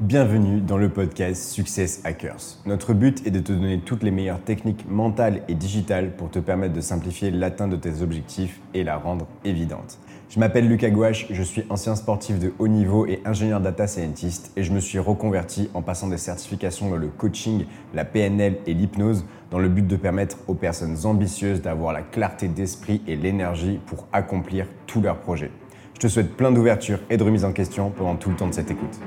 Bienvenue dans le podcast Success Hackers. Notre but est de te donner toutes les meilleures techniques mentales et digitales pour te permettre de simplifier l'atteinte de tes objectifs et la rendre évidente. Je m'appelle Lucas Gouache, je suis ancien sportif de haut niveau et ingénieur data scientist et je me suis reconverti en passant des certifications dans le coaching, la PNL et l'hypnose dans le but de permettre aux personnes ambitieuses d'avoir la clarté d'esprit et l'énergie pour accomplir tous leurs projets. Je te souhaite plein d'ouverture et de remise en question pendant tout le temps de cette écoute.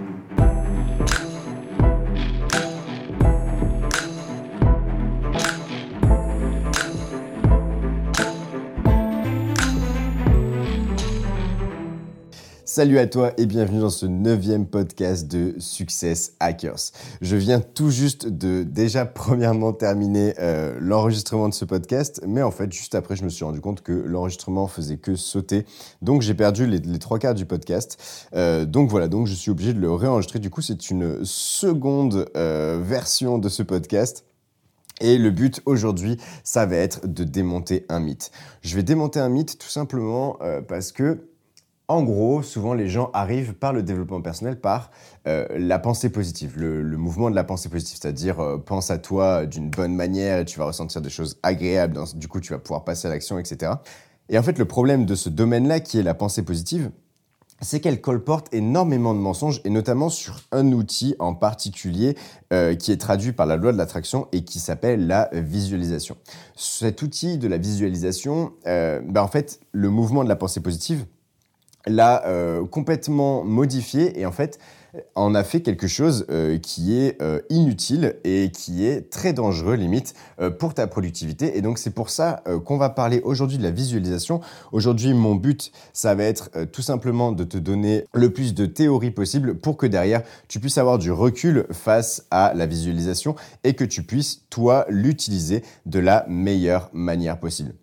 Salut à toi et bienvenue dans ce neuvième podcast de Success Hackers. Je viens tout juste de déjà premièrement terminer euh, l'enregistrement de ce podcast, mais en fait juste après je me suis rendu compte que l'enregistrement faisait que sauter, donc j'ai perdu les, trois quarts du podcast. Euh, donc voilà, donc je suis obligé de le réenregistrer. Du coup c'est une seconde euh, version de ce podcast. Et le but aujourd'hui, ça va être de démonter un mythe. Je vais démonter un mythe tout simplement parce que en gros, souvent les gens arrivent par le développement personnel, par euh, la pensée positive, le, mouvement de la pensée positive, c'est-à-dire euh, pense à toi d'une bonne manière et tu vas ressentir des choses agréables, du coup tu vas pouvoir passer à l'action, etc. Et en fait, le problème de ce domaine-là, qui est la pensée positive, c'est qu'elle colporte énormément de mensonges, et notamment sur un outil en particulier euh, qui est traduit par la loi de l'attraction et qui s'appelle la visualisation. Cet outil de la visualisation, ben en fait, le mouvement de la pensée positive, l'a euh, complètement modifié et en fait en a fait quelque chose euh, qui est euh, inutile et qui est très dangereux limite pour ta productivité et donc c'est pour ça qu'on va parler aujourd'hui de la visualisation. Aujourd'hui mon but ça va être tout simplement de te donner le plus de théorie possible pour que derrière tu puisses avoir du recul face à la visualisation et que tu puisses toi l'utiliser de la meilleure manière possible.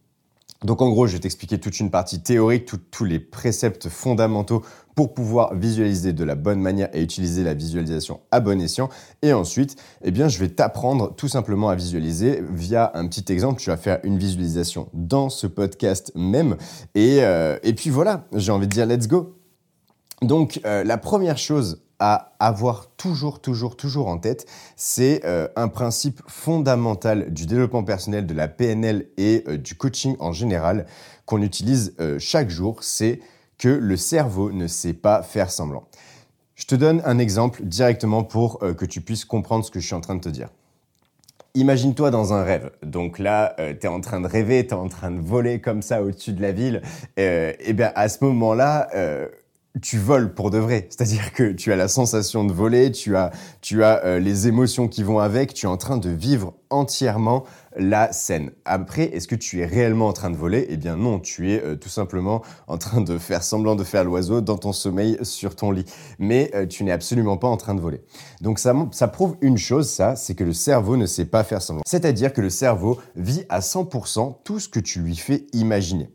Donc en gros, je vais t'expliquer toute une partie théorique, tous les préceptes fondamentaux pour pouvoir visualiser de la bonne manière et utiliser la visualisation à bon escient. Et ensuite, eh bien, je vais t'apprendre tout simplement à visualiser via un petit exemple. Tu vas faire une visualisation dans ce podcast même. Et, euh, puis voilà, j'ai envie de dire let's go. Donc euh, la première chose à avoir toujours, toujours, toujours en tête, c'est euh, un principe fondamental du développement personnel, de la PNL et euh, du coaching en général qu'on utilise euh, chaque jour, c'est que le cerveau ne sait pas faire semblant. Je te donne un exemple directement pour que tu puisses comprendre ce que je suis en train de te dire. Imagine-toi dans un rêve. Donc là, tu es en train de rêver, tu es en train de voler comme ça au-dessus de la ville. et bien à ce moment-là, tu voles pour de vrai. C'est-à-dire que tu as la sensation de voler, tu as, tu as euh, les émotions qui vont avec, tu es en train de vivre entièrement la scène. Après, est-ce que tu es réellement en train de voler? Eh bien non, tu es euh, tout simplement en train de faire semblant de faire l'oiseau dans ton sommeil sur ton lit. Mais euh, tu n'es absolument pas en train de voler. Donc ça, ça prouve une chose, ça, c'est que le cerveau ne sait pas faire semblant. C'est-à-dire que le cerveau vit à 100% tout ce que tu lui fais imaginer.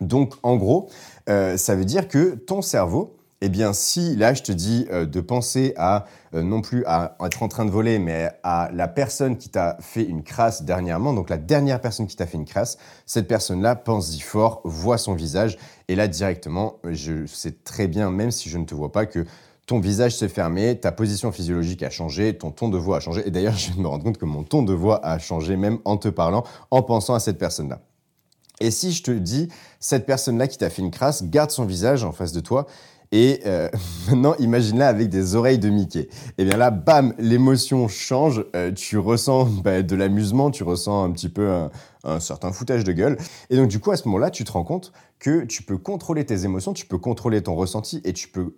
Donc en gros, euh, ça veut dire que ton cerveau, eh bien si là je te dis euh, de penser à euh, non plus à être en train de voler, mais à la personne qui t'a fait une crasse dernièrement, donc la dernière personne qui t'a fait une crasse, cette personne-là pense-y fort, voit son visage, et là directement, je sais très bien, même si je ne te vois pas, que ton visage s'est fermé, ta position physiologique a changé, ton ton de voix a changé, et d'ailleurs je me rends compte que mon ton de voix a changé même en te parlant, en pensant à cette personne-là. Et si je te dis, cette personne-là qui t'a fait une crasse, garde son visage en face de toi et euh, maintenant, imagine-la avec des oreilles de Mickey. Et eh bien là, bam, l'émotion change. Euh, tu ressens bah, de l'amusement, tu ressens un petit peu un, un, certain foutage de gueule. Et donc du coup, à ce moment-là, tu te rends compte que tu peux contrôler tes émotions, tu peux contrôler ton ressenti et tu peux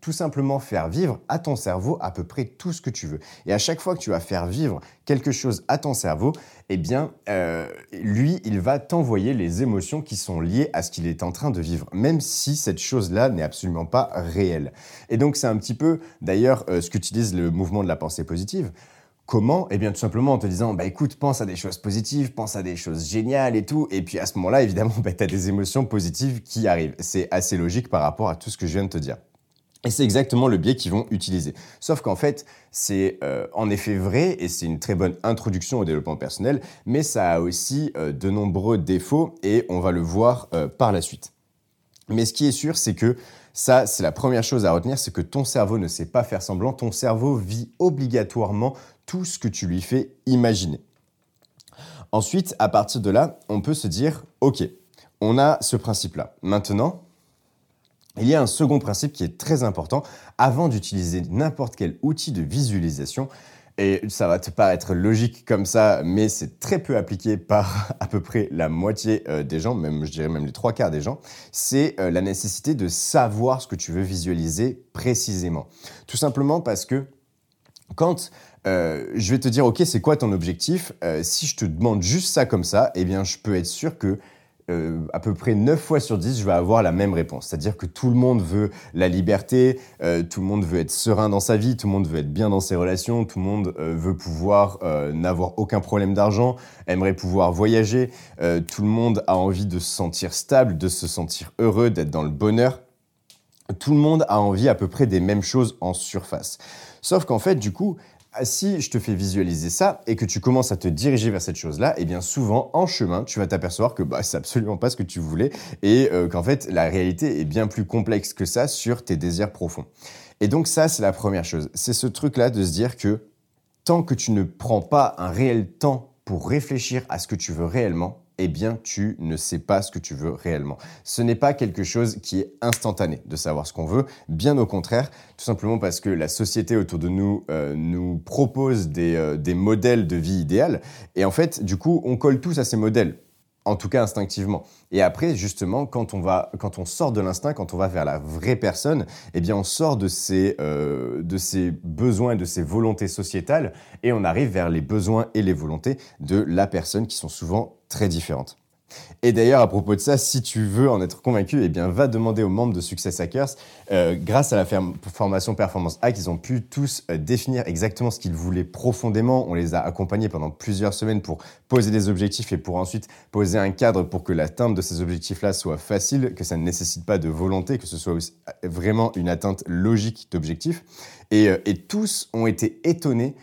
tout simplement faire vivre à ton cerveau à peu près tout ce que tu veux. Et à chaque fois que tu vas faire vivre quelque chose à ton cerveau, eh bien, euh, lui, il va t'envoyer les émotions qui sont liées à ce qu'il est en train de vivre, même si cette chose-là n'est absolument pas réelle. Et donc, c'est un petit peu, d'ailleurs, euh, ce qu'utilise le mouvement de la pensée positive. Comment? Eh bien, tout simplement en te disant, bah écoute, pense à des choses positives, pense à des choses géniales et tout. Et puis à ce moment-là, évidemment, bah, tu as des émotions positives qui arrivent. C'est assez logique par rapport à tout ce que je viens de te dire. Et c'est exactement le biais qu'ils vont utiliser. Sauf qu'en fait, c'est euh, en effet vrai et c'est une très bonne introduction au développement personnel, mais ça a aussi euh, de nombreux défauts et on va le voir euh, par la suite. Mais ce qui est sûr, c'est que Ça, c'est la première chose à retenir, c'est que ton cerveau ne sait pas faire semblant, ton cerveau vit obligatoirement tout ce que tu lui fais imaginer. Ensuite, à partir de là, on peut se dire, OK, on a ce principe-là. Maintenant, il y a un second principe qui est très important avant d'utiliser n'importe quel outil de visualisation. Et ça va te paraître logique comme ça, mais c'est très peu appliqué par à peu près la moitié euh, des gens, même je dirais même les trois quarts des gens. C'est euh, la nécessité de savoir ce que tu veux visualiser précisément. Tout simplement parce que quand euh, je vais te dire, OK, c'est quoi ton objectif Si je te demande juste ça comme ça, eh bien, je peux être sûr que euh, à peu près 9 fois sur 10, je vais avoir la même réponse. C'est-à-dire que tout le monde veut la liberté, euh, tout le monde veut être serein dans sa vie, tout le monde veut être bien dans ses relations, tout le monde euh, veut pouvoir n'avoir aucun problème d'argent, aimerait pouvoir voyager, tout le monde a envie de se sentir stable, de se sentir heureux, d'être dans le bonheur. Tout le monde a envie à peu près des mêmes choses en surface. Sauf qu'en fait, du coup, si je te fais visualiser ça et que tu commences à te diriger vers cette chose-là, eh bien souvent en chemin, tu vas t'apercevoir que bah, c'est absolument pas ce que tu voulais et euh, qu'en fait la réalité est bien plus complexe que ça sur tes désirs profonds. Et donc ça, c'est la première chose. C'est ce truc-là de se dire que tant que tu ne prends pas un réel temps pour réfléchir à ce que tu veux réellement, eh bien, tu ne sais pas ce que tu veux réellement. Ce n'est pas quelque chose qui est instantané de savoir ce qu'on veut, bien au contraire, tout simplement parce que la société autour de nous euh, nous propose des, euh, des modèles de vie idéal, et en fait, du coup, on colle tous à ces modèles en tout cas instinctivement. Et après, justement, quand on, va, quand on sort de l'instinct, quand on va vers la vraie personne, eh bien, on sort de ses, euh, de ses besoins de ses volontés sociétales et on arrive vers les besoins et les volontés de la personne qui sont souvent très différentes. Et d'ailleurs, à propos de ça, si tu veux en être convaincu, eh bien, va demander aux membres de Success Hackers. Euh, grâce à la formation Performance Hack, ils ont pu tous euh, définir exactement ce qu'ils voulaient profondément. On les a accompagnés pendant plusieurs semaines pour poser des objectifs et pour ensuite poser un cadre pour que l'atteinte de ces objectifs-là soit facile, que ça ne nécessite pas de volonté, que ce soit vraiment une atteinte logique d'objectifs. Euh, et tous ont été étonnés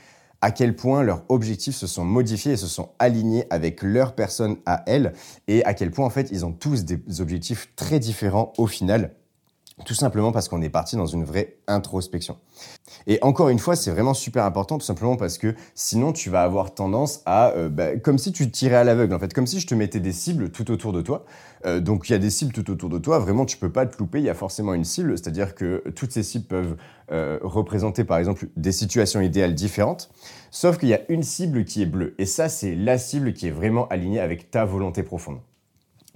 à quel point leurs objectifs se sont modifiés et se sont alignés avec leur personne à elles, et à quel point en fait ils ont tous des objectifs très différents au final. Tout simplement parce qu'on est parti dans une vraie introspection. Et encore une fois, c'est vraiment super important, tout simplement parce que sinon, tu vas avoir tendance à, euh, bah, comme si tu tirais à l'aveugle, en fait, comme si je te mettais des cibles tout autour de toi. Euh, donc, il y a des cibles tout autour de toi. Vraiment, tu peux pas te louper. Il y a forcément une cible, c'est-à-dire que toutes ces cibles peuvent euh, représenter, par exemple, des situations idéales différentes. Sauf qu'il y a une cible qui est bleue, et ça, c'est la cible qui est vraiment alignée avec ta volonté profonde.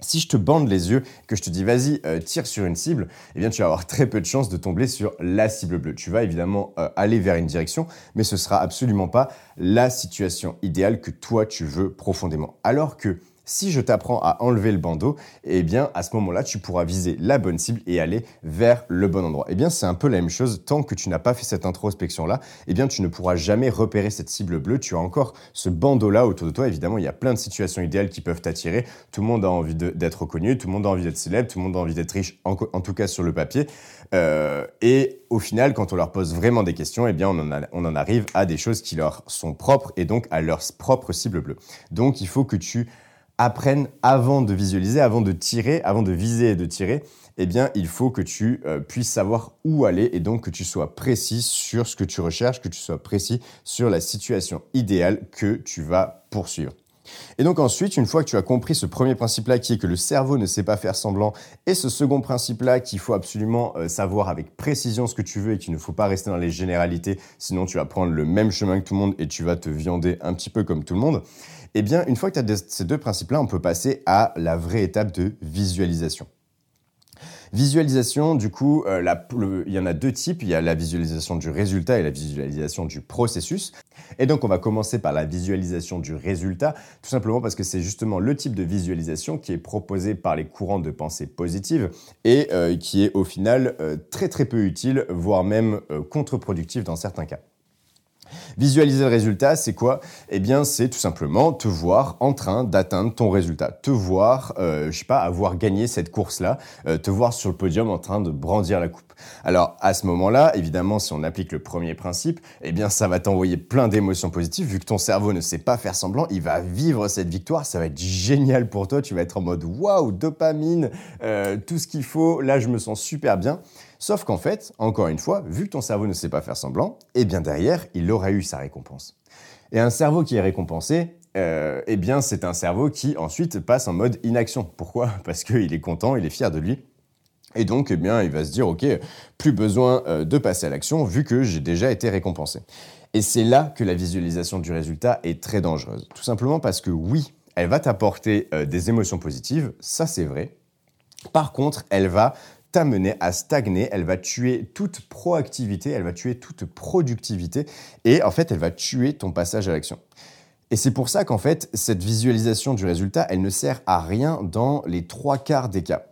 Si je te bande les yeux, que je te dis vas-y, euh, tire sur une cible, eh bien tu vas avoir très peu de chances de tomber sur la cible bleue. Tu vas évidemment euh, aller vers une direction, mais ce sera absolument pas la situation idéale que toi tu veux profondément. Alors que si je t'apprends à enlever le bandeau, eh bien à ce moment-là, tu pourras viser la bonne cible et aller vers le bon endroit. Eh bien, c'est un peu la même chose tant que tu n'as pas fait cette introspection-là, eh bien tu ne pourras jamais repérer cette cible bleue. Tu as encore ce bandeau-là autour de toi. Évidemment, il y a plein de situations idéales qui peuvent t'attirer. Tout le monde a envie d'être reconnu, tout le monde a envie d'être célèbre, tout le monde a envie d'être riche, en, tout cas sur le papier. Euh, et au final, quand on leur pose vraiment des questions, eh bien on en, on en arrive à des choses qui leur sont propres et donc à leur propre cible bleue. Donc il faut que tu apprennent avant de visualiser, avant de tirer, avant de viser et de tirer, eh bien, il faut que tu euh, puisses savoir où aller et donc que tu sois précis sur ce que tu recherches, que tu sois précis sur la situation idéale que tu vas poursuivre. Et donc ensuite, une fois que tu as compris ce premier principe-là qui est que le cerveau ne sait pas faire semblant, et ce second principe-là qu'il faut absolument euh, savoir avec précision ce que tu veux et qu'il ne faut pas rester dans les généralités, sinon tu vas prendre le même chemin que tout le monde et tu vas te viander un petit peu comme tout le monde, eh bien, une fois que tu as ces deux principes-là, on peut passer à la vraie étape de visualisation. Visualisation, du coup, euh, il y en a deux types. Il y a la visualisation du résultat et la visualisation du processus. Et donc, on va commencer par la visualisation du résultat, tout simplement parce que c'est justement le type de visualisation qui est proposé par les courants de pensée positive et euh, qui est au final euh, très très peu utile, voire même contre-productif dans certains cas. Visualiser le résultat, c'est quoi? Eh bien, c'est tout simplement te voir en train d'atteindre ton résultat, te voir, euh, je sais pas, avoir gagné cette course-là, euh, te voir sur le podium en train de brandir la coupe. Alors, à ce moment-là, évidemment, si on applique le premier principe, eh bien, ça va t'envoyer plein d'émotions positives, vu que ton cerveau ne sait pas faire semblant, il va vivre cette victoire, ça va être génial pour toi, tu vas être en mode waouh, dopamine, euh, tout ce qu'il faut, là, je me sens super bien. Sauf qu'en fait, encore une fois, vu que ton cerveau ne sait pas faire semblant, eh bien derrière, il aura eu sa récompense. Et un cerveau qui est récompensé, euh, eh bien c'est un cerveau qui ensuite passe en mode inaction. Pourquoi? Parce qu'il est content, il est fier de lui. Et donc, eh bien, il va se dire, OK, plus besoin euh, de passer à l'action vu que j'ai déjà été récompensé. Et c'est là que la visualisation du résultat est très dangereuse. Tout simplement parce que oui, elle va t'apporter euh, des émotions positives, ça c'est vrai. Par contre, elle va t'amener à stagner, elle va tuer toute proactivité, elle va tuer toute productivité et en fait, elle va tuer ton passage à l'action. Et c'est pour ça qu'en fait, cette visualisation du résultat, elle ne sert à rien dans les trois quarts des cas.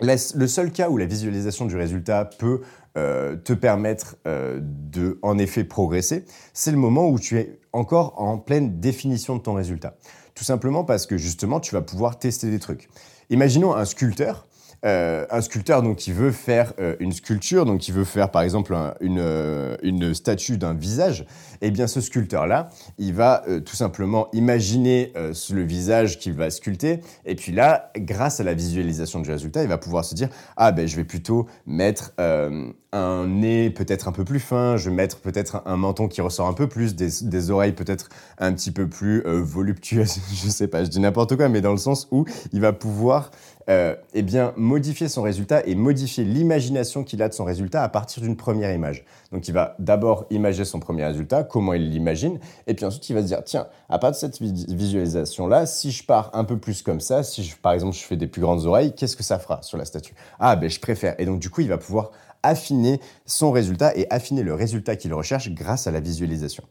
Le seul cas où la visualisation du résultat peut euh, te permettre euh, de, en effet, progresser, c'est le moment où tu es encore en pleine définition de ton résultat. Tout simplement parce que justement, tu vas pouvoir tester des trucs. Imaginons un sculpteur euh, un sculpteur donc qui veut faire euh, une sculpture, donc qui veut faire par exemple une, euh, une, statue d'un visage, eh bien ce sculpteur-là, il va tout simplement imaginer le visage qu'il va sculpter, et puis là, grâce à la visualisation du résultat, il va pouvoir se dire ah ben je vais plutôt mettre un nez peut-être un peu plus fin, je vais mettre peut-être un, menton qui ressort un peu plus, des, des oreilles peut-être un petit peu plus voluptueuses, je sais pas, je dis n'importe quoi, mais dans le sens où il va pouvoir euh, eh bien, modifier son résultat et modifier l'imagination qu'il a de son résultat à partir d'une première image. Donc, il va d'abord imaginer son premier résultat, comment il l'imagine, et puis ensuite, il va se dire, tiens, à partir de cette visualisation-là, si je pars un peu plus comme ça, si par exemple, je fais des plus grandes oreilles, qu'est-ce que ça fera sur la statue? Ah, ben, je préfère. Et donc, du coup, il va pouvoir affiner son résultat et affiner le résultat qu'il recherche grâce à la visualisation.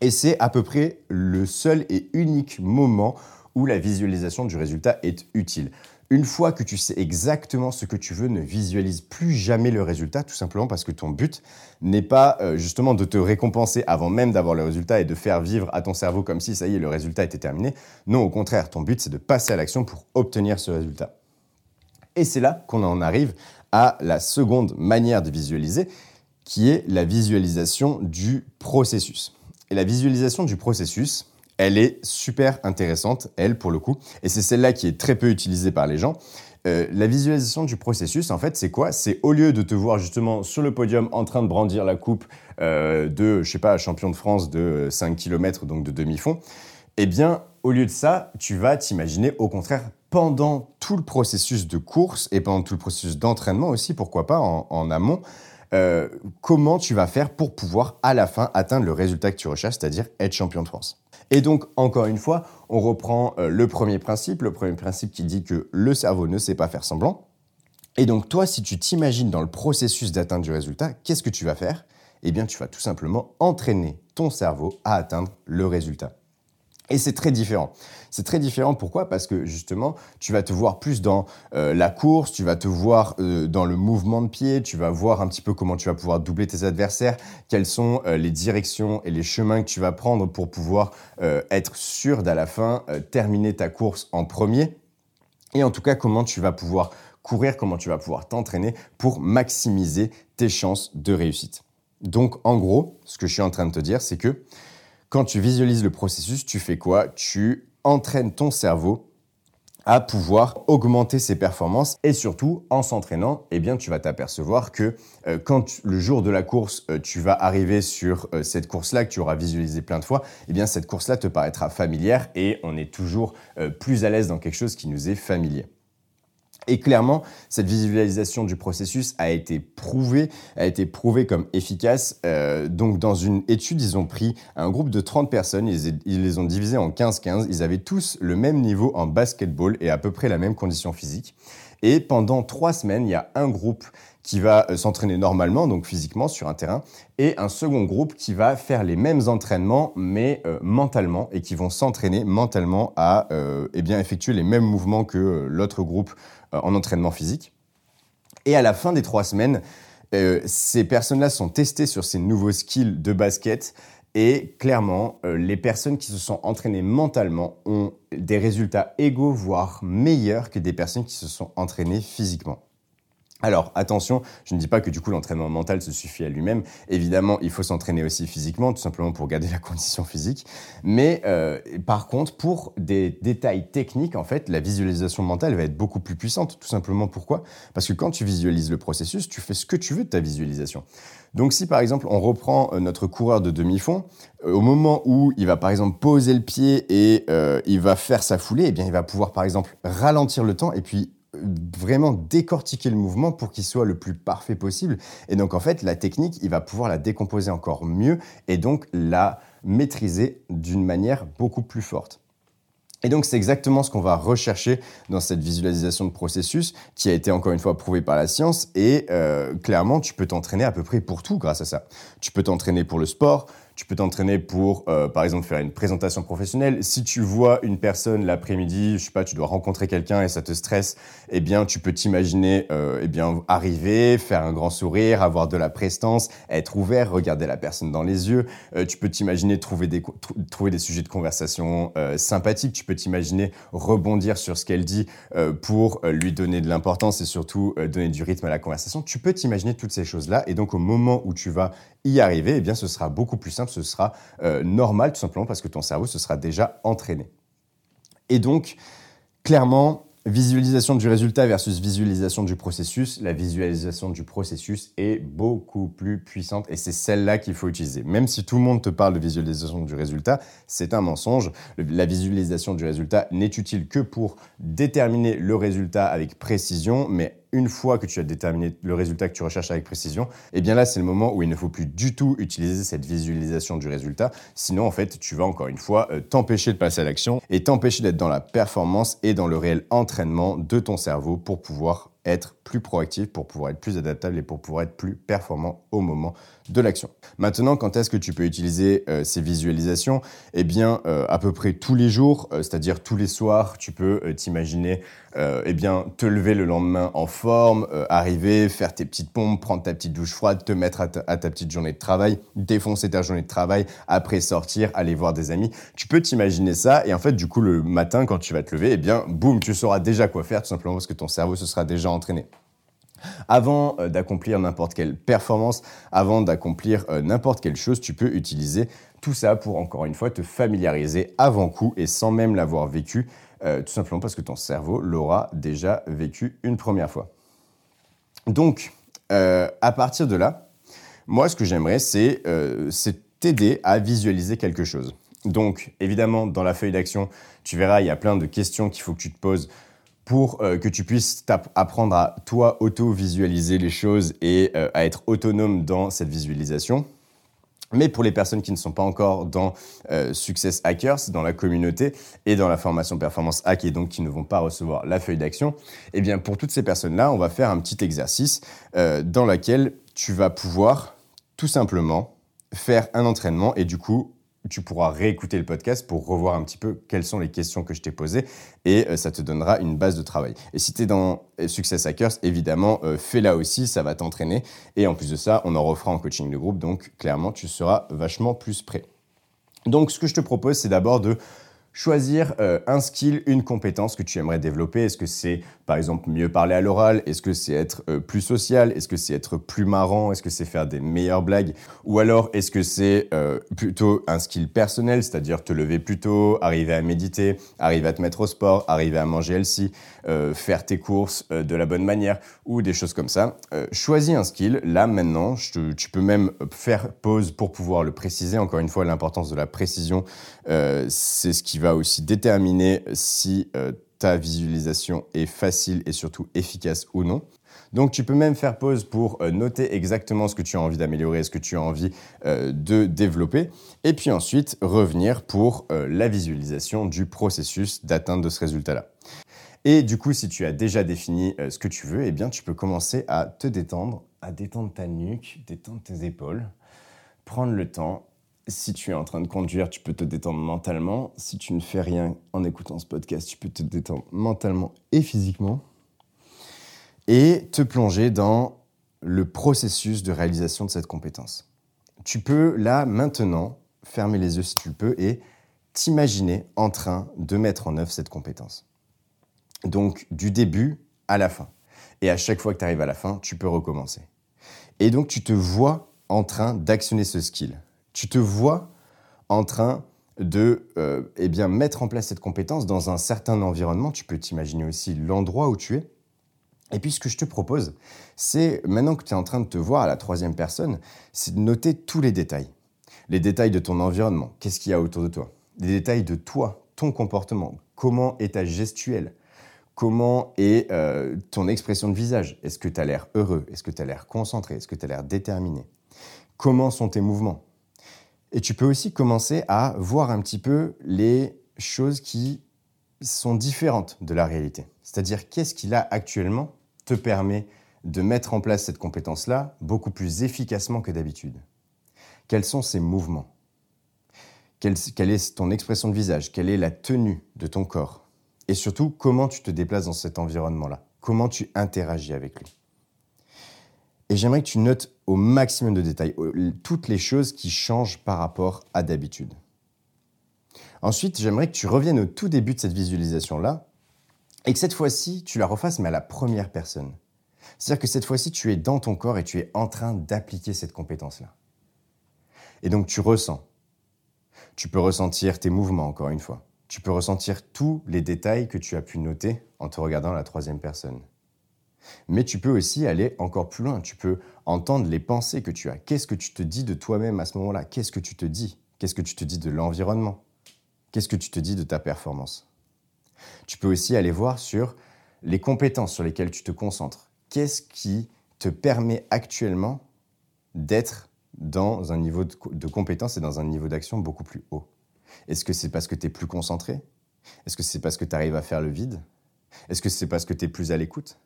Et c'est à peu près le seul et unique moment où la visualisation du résultat est utile. Une fois que tu sais exactement ce que tu veux, ne visualise plus jamais le résultat, tout simplement parce que ton but n'est pas euh, justement de te récompenser avant même d'avoir le résultat et de faire vivre à ton cerveau comme si ça y est, le résultat était terminé. Non, au contraire, ton but c'est de passer à l'action pour obtenir ce résultat. Et c'est là qu'on en arrive à la seconde manière de visualiser, qui est la visualisation du processus. Et la visualisation du processus, elle est super intéressante, elle, pour le coup. Et c'est celle-là qui est très peu utilisée par les gens. Euh, la visualisation du processus, en fait, c'est quoi? C'est au lieu de te voir justement sur le podium en train de brandir la coupe euh, de, je sais pas, champion de France de 5 km, donc de demi-fond, eh bien, au lieu de ça, tu vas t'imaginer au contraire pendant tout le processus de course et pendant tout le processus d'entraînement aussi, pourquoi pas en, amont, euh, comment tu vas faire pour pouvoir à la fin atteindre le résultat que tu recherches, c'est-à-dire être champion de France? Et donc, encore une fois, on reprend euh, le premier principe, le premier principe qui dit que le cerveau ne sait pas faire semblant. Et donc, toi, si tu t'imagines dans le processus d'atteindre du résultat, qu'est-ce que tu vas faire? Eh bien, tu vas tout simplement entraîner ton cerveau à atteindre le résultat. Et c'est très différent. C'est très différent pourquoi? Parce que justement, tu vas te voir plus dans euh, la course, tu vas te voir euh, dans le mouvement de pied, tu vas voir un petit peu comment tu vas pouvoir doubler tes adversaires, quelles sont euh, les directions et les chemins que tu vas prendre pour pouvoir être sûr d'à la fin terminer ta course en premier. Et en tout cas, comment tu vas pouvoir courir, comment tu vas pouvoir t'entraîner pour maximiser tes chances de réussite. Donc en gros, ce que je suis en train de te dire, c'est que quand tu visualises le processus, tu fais quoi? Tu entraînes ton cerveau à pouvoir augmenter ses performances et surtout en s'entraînant, eh bien tu vas t'apercevoir que euh, quand le jour de la course, euh, tu vas arriver sur euh, cette course-là que tu auras visualisé plein de fois, eh bien cette course-là te paraîtra familière et on est toujours plus à l'aise dans quelque chose qui nous est familier. Et clairement, cette visualisation du processus a été prouvée, a été prouvée comme efficace. Euh, donc, dans une étude, ils ont pris un groupe de 30 personnes, ils, les ont divisés en 15-15. Ils avaient tous le même niveau en basketball et à peu près la même condition physique. Et pendant trois semaines, il y a un groupe qui va euh, s'entraîner normalement, donc physiquement sur un terrain, et un second groupe qui va faire les mêmes entraînements, mais euh, mentalement, et qui vont s'entraîner mentalement à eh bien, effectuer les mêmes mouvements que l'autre groupe euh, en entraînement physique. Et à la fin des trois semaines, euh, ces personnes-là sont testées sur ces nouveaux skills de basket. Et clairement, euh, les personnes qui se sont entraînées mentalement ont des résultats égaux, voire meilleurs que des personnes qui se sont entraînées physiquement. Alors attention, je ne dis pas que du coup l'entraînement mental se suffit à lui-même. Évidemment, il faut s'entraîner aussi physiquement, tout simplement pour garder la condition physique. Mais euh, par contre, pour des détails techniques, en fait, la visualisation mentale va être beaucoup plus puissante. Tout simplement pourquoi? Parce que quand tu visualises le processus, tu fais ce que tu veux de ta visualisation. Donc si par exemple on reprend euh, notre coureur de demi-fond, euh, au moment où il va par exemple poser le pied et il va faire sa foulée, eh bien il va pouvoir par exemple ralentir le temps et puis vraiment décortiquer le mouvement pour qu'il soit le plus parfait possible. Et donc en fait, la technique, il va pouvoir la décomposer encore mieux et donc la maîtriser d'une manière beaucoup plus forte. Et donc c'est exactement ce qu'on va rechercher dans cette visualisation de processus qui a été encore une fois prouvée par la science et euh, clairement tu peux t'entraîner à peu près pour tout grâce à ça. Tu peux t'entraîner pour le sport, tu peux t'entraîner pour, euh, par exemple, faire une présentation professionnelle. Si tu vois une personne l'après-midi, je sais pas, tu dois rencontrer quelqu'un et ça te stresse, eh bien, tu peux t'imaginer, euh, eh bien, arriver, faire un grand sourire, avoir de la prestance, être ouvert, regarder la personne dans les yeux. Euh, tu peux t'imaginer trouver des, trouver des sujets de conversation sympathiques. Tu peux t'imaginer rebondir sur ce qu'elle dit pour lui donner de l'importance et surtout donner du rythme à la conversation. Tu peux t'imaginer toutes ces choses-là et donc au moment où tu vas y arriver, eh bien, ce sera beaucoup plus simple, ce sera euh, normal tout simplement parce que ton cerveau se sera déjà entraîné. Et donc, clairement, Visualisation du résultat versus visualisation du processus. La visualisation du processus est beaucoup plus puissante et c'est celle-là qu'il faut utiliser. Même si tout le monde te parle de visualisation du résultat, c'est un mensonge. La visualisation du résultat n'est utile que pour déterminer le résultat avec précision, mais une fois que tu as déterminé le résultat que tu recherches avec précision, eh bien là, c'est le moment où il ne faut plus du tout utiliser cette visualisation du résultat. Sinon, en fait, tu vas encore une fois euh, t'empêcher de passer à l'action et t'empêcher d'être dans la performance et dans le réel entraînement de ton cerveau pour pouvoir être plus proactif, pour pouvoir être plus adaptable et pour pouvoir être plus performant au moment de l'action. Maintenant, quand est-ce que tu peux utiliser euh, ces visualisations? Eh bien, euh, à peu près tous les jours, euh, c'est-à-dire tous les soirs, tu peux t'imaginer eh bien, te lever le lendemain en forme, arriver, faire tes petites pompes, prendre ta petite douche froide, te mettre à ta, à ta, petite journée de travail, défoncer ta journée de travail, après sortir, aller voir des amis. Tu peux t'imaginer ça et en fait, du coup, le matin, quand tu vas te lever, eh bien, boum, tu sauras déjà quoi faire, tout simplement parce que ton cerveau se sera déjà entraîné. Avant euh, d'accomplir n'importe quelle performance, avant d'accomplir euh, n'importe quelle chose, tu peux utiliser tout ça pour encore une fois te familiariser avant coup et sans même l'avoir vécu, euh, tout simplement parce que ton cerveau l'aura déjà vécu une première fois. Donc, à partir de là, moi ce que j'aimerais c'est t'aider à visualiser quelque chose. Donc, évidemment, dans la feuille d'action, tu verras, il y a plein de questions qu'il faut que tu te poses pour euh, que tu puisses apprendre à toi auto-visualiser les choses et euh, à être autonome dans cette visualisation. Mais pour les personnes qui ne sont pas encore dans euh, Success Hackers, dans la communauté et dans la formation Performance Hack et donc qui ne vont pas recevoir la feuille d'action, eh bien pour toutes ces personnes-là, on va faire un petit exercice dans lequel tu vas pouvoir tout simplement faire un entraînement et du coup tu pourras réécouter le podcast pour revoir un petit peu quelles sont les questions que je t'ai posées et euh, ça te donnera une base de travail. Et si tu es dans euh, Success Hackers, évidemment, euh, fais-la aussi, ça va t'entraîner. Et en plus de ça, on en refera en coaching de groupe, donc clairement, tu seras vachement plus prêt. Donc, ce que je te propose, c'est d'abord de choisir un skill, une compétence que tu aimerais développer. Est-ce que c'est par exemple mieux parler à l'oral? Est-ce que c'est être euh, plus social? Est-ce que c'est être plus marrant? Est-ce que c'est faire des meilleures blagues? Ou alors est-ce que c'est euh, plutôt un skill personnel, c'est-à-dire te lever plus tôt, arriver à méditer, arriver à te mettre au sport, arriver à manger healthy, euh, faire tes courses euh, de la bonne manière ou des choses comme ça? Euh, choisis un skill. Là maintenant, tu peux même faire pause pour pouvoir le préciser. Encore une fois, l'importance de la précision, c'est ce qui va aussi déterminer si ta visualisation est facile et surtout efficace ou non. Donc tu peux même faire pause pour euh, noter exactement ce que tu as envie d'améliorer, ce que tu as envie euh, de développer, et puis ensuite revenir pour euh, la visualisation du processus d'atteinte de ce résultat-là. Et du coup, si tu as déjà défini ce que tu veux, eh bien tu peux commencer à te détendre, à détendre ta nuque, détendre tes épaules, prendre le temps si tu es en train de conduire, tu peux te détendre mentalement. Si tu ne fais rien en écoutant ce podcast, tu peux te détendre mentalement et physiquement. Et te plonger dans le processus de réalisation de cette compétence. Tu peux là, maintenant, fermer les yeux si tu peux et t'imaginer en train de mettre en œuvre cette compétence. Donc, du début à la fin. Et à chaque fois que tu arrives à la fin, tu peux recommencer. Et donc, tu te vois en train d'actionner ce skill. Tu te vois en train de euh, eh bien, mettre en place cette compétence dans un certain environnement. Tu peux t'imaginer aussi l'endroit où tu es. Et puis ce que je te propose, c'est maintenant que tu es en train de te voir à la troisième personne, c'est de noter tous les détails. Les détails de ton environnement, qu'est-ce qu'il y a autour de toi? Les détails de toi, ton comportement, comment est ta gestuelle, comment est euh, ton expression de visage? Est-ce que tu as l'air heureux? Est-ce que tu as l'air concentré? Est-ce que tu as l'air déterminé? Comment sont tes mouvements? Et tu peux aussi commencer à voir un petit peu les choses qui sont différentes de la réalité. C'est-à-dire qu'est-ce qu'il a actuellement te permet de mettre en place cette compétence-là beaucoup plus efficacement que d'habitude? Quels sont ces mouvements? Quelle, est ton expression de visage? Quelle est la tenue de ton corps? Et surtout, comment tu te déplaces dans cet environnement-là? Comment tu interagis avec lui? Et j'aimerais que tu notes au maximum de détails toutes les choses qui changent par rapport à d'habitude. Ensuite, j'aimerais que tu reviennes au tout début de cette visualisation-là et que cette fois-ci, tu la refasses, mais à la première personne. C'est-à-dire que cette fois-ci, tu es dans ton corps et tu es en train d'appliquer cette compétence-là. Et donc, tu ressens. Tu peux ressentir tes mouvements, encore une fois. Tu peux ressentir tous les détails que tu as pu noter en te regardant à la troisième personne. Mais tu peux aussi aller encore plus loin. Tu peux entendre les pensées que tu as. Qu'est-ce que tu te dis de toi-même à ce moment-là? Qu'est-ce que tu te dis? Qu'est-ce que tu te dis de l'environnement? Qu'est-ce que tu te dis de ta performance? Tu peux aussi aller voir sur les compétences sur lesquelles tu te concentres. Qu'est-ce qui te permet actuellement d'être dans un niveau de, compétence et dans un niveau d'action beaucoup plus haut? Est-ce que c'est parce que tu es plus concentré? Est-ce que c'est parce que tu arrives à faire le vide? Est-ce que c'est parce que tu es plus à l'écoute?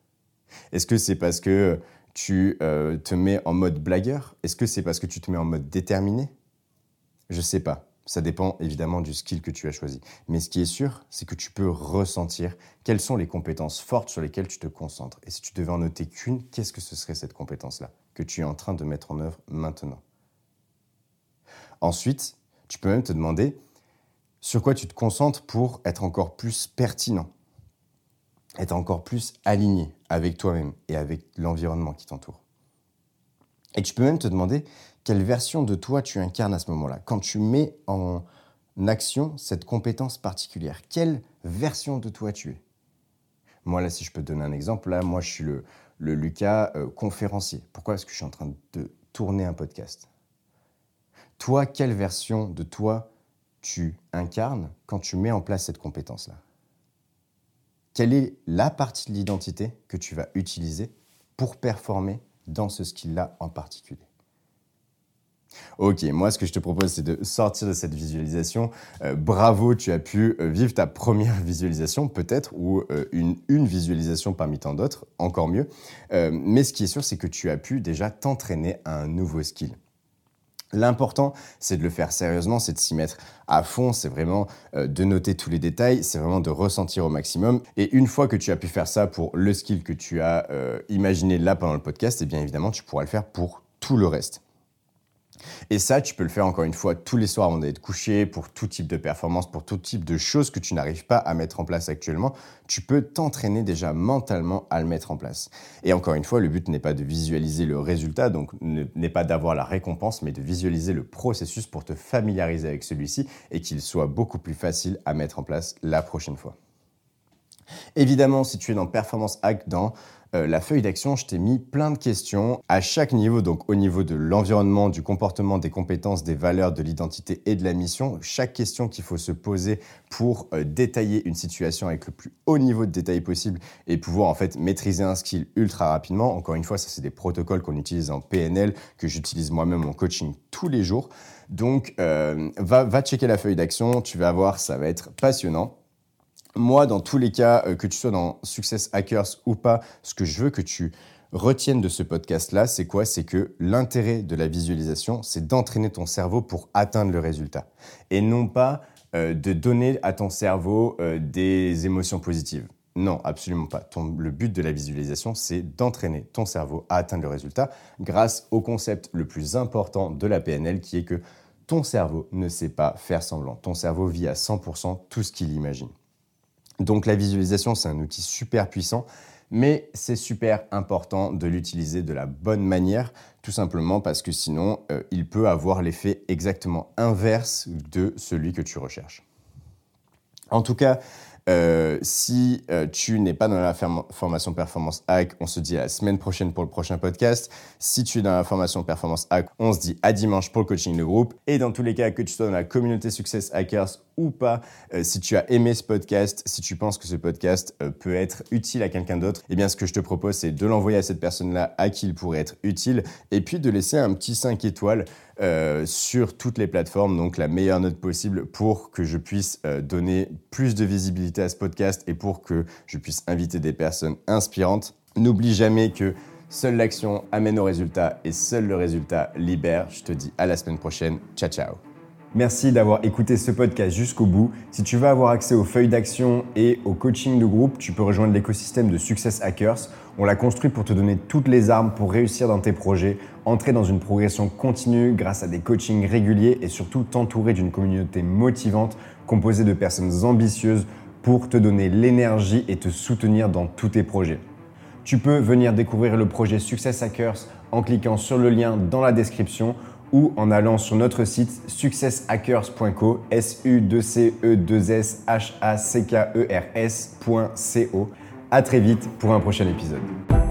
Est-ce que c'est parce que tu euh, te mets en mode blagueur? Est-ce que c'est parce que tu te mets en mode déterminé? Je ne sais pas. Ça dépend évidemment du skill que tu as choisi. Mais ce qui est sûr, c'est que tu peux ressentir quelles sont les compétences fortes sur lesquelles tu te concentres. Et si tu devais en noter qu'une, qu'est-ce que ce serait cette compétence-là que tu es en train de mettre en œuvre maintenant? Ensuite, tu peux même te demander sur quoi tu te concentres pour être encore plus pertinent, être encore plus aligné avec toi-même et avec l'environnement qui t'entoure. Et tu peux même te demander quelle version de toi tu incarnes à ce moment-là. Quand tu mets en action cette compétence particulière, quelle version de toi tu es? Moi, là, si je peux te donner un exemple, là, moi, je suis le, Lucas euh, conférencier. Pourquoi? Parce que je suis en train de tourner un podcast. Toi, quelle version de toi tu incarnes quand tu mets en place cette compétence-là? Quelle est la partie de l'identité que tu vas utiliser pour performer dans ce skill-là en particulier? Ok, moi ce que je te propose c'est de sortir de cette visualisation. Euh, bravo, tu as pu euh, vivre ta première visualisation peut-être ou euh, une, une, visualisation parmi tant d'autres, encore mieux. mais ce qui est sûr c'est que tu as pu déjà t'entraîner à un nouveau skill. L'important, c'est de le faire sérieusement, c'est de s'y mettre à fond, c'est vraiment de noter tous les détails, c'est vraiment de ressentir au maximum. Et une fois que tu as pu faire ça pour le skill que tu as imaginé là pendant le podcast, et eh bien évidemment, tu pourras le faire pour tout le reste. Et ça, tu peux le faire encore une fois tous les soirs avant d'aller te coucher, pour tout type de performance, pour tout type de choses que tu n'arrives pas à mettre en place actuellement. Tu peux t'entraîner déjà mentalement à le mettre en place. Et encore une fois, le but n'est pas de visualiser le résultat, donc n'est pas d'avoir la récompense, mais de visualiser le processus pour te familiariser avec celui-ci et qu'il soit beaucoup plus facile à mettre en place la prochaine fois. Évidemment, si tu es dans Performance Hack, dans euh, la feuille d'action, je t'ai mis plein de questions à chaque niveau, donc au niveau de l'environnement, du comportement, des compétences, des valeurs, de l'identité et de la mission. Chaque question qu'il faut se poser pour euh, détailler une situation avec le plus haut niveau de détail possible et pouvoir en fait maîtriser un skill ultra rapidement. Encore une fois, ça c'est des protocoles qu'on utilise en PNL, que j'utilise moi-même en coaching tous les jours. Donc euh, va, va checker la feuille d'action, tu vas voir, ça va être passionnant. Moi, dans tous les cas, euh, que tu sois dans Success Hackers ou pas, ce que je veux que tu retiennes de ce podcast-là, c'est quoi? C'est que l'intérêt de la visualisation, c'est d'entraîner ton cerveau pour atteindre le résultat. Et non pas euh, de donner à ton cerveau euh, des émotions positives. Non, absolument pas. le but de la visualisation, c'est d'entraîner ton cerveau à atteindre le résultat grâce au concept le plus important de la PNL qui est que ton cerveau ne sait pas faire semblant. Ton cerveau vit à 100% tout ce qu'il imagine. Donc la visualisation, c'est un outil super puissant, mais c'est super important de l'utiliser de la bonne manière, tout simplement parce que sinon, euh, il peut avoir l'effet exactement inverse de celui que tu recherches. En tout cas, euh, si euh, tu n'es pas dans la formation Performance Hack, on se dit à la semaine prochaine pour le prochain podcast. Si tu es dans la formation Performance Hack, on se dit à dimanche pour le coaching de groupe. Et dans tous les cas, que tu sois dans la communauté Success Hackers ou pas, euh, si tu as aimé ce podcast, si tu penses que ce podcast peut être utile à quelqu'un d'autre, eh bien ce que je te propose, c'est de l'envoyer à cette personne-là à qui il pourrait être utile et puis de laisser un petit 5 étoiles euh, sur toutes les plateformes, donc la meilleure note possible pour que je puisse euh, donner plus de visibilité à ce podcast et pour que je puisse inviter des personnes inspirantes. N'oublie jamais que seule l'action amène au résultat et seul le résultat libère. Je te dis à la semaine prochaine. Ciao ciao. Merci d'avoir écouté ce podcast jusqu'au bout. Si tu veux avoir accès aux feuilles d'action et au coaching de groupe, tu peux rejoindre l'écosystème de Success Hackers. On l'a construit pour te donner toutes les armes pour réussir dans tes projets, entrer dans une progression continue grâce à des coachings réguliers et surtout t'entourer d'une communauté motivante composée de personnes ambitieuses pour te donner l'énergie et te soutenir dans tous tes projets. Tu peux venir découvrir le projet Success Hackers en cliquant sur le lien dans la description ou en allant sur notre site successhackers.co s u 2 c e 2 s h a c k e r. À très vite pour un prochain épisode.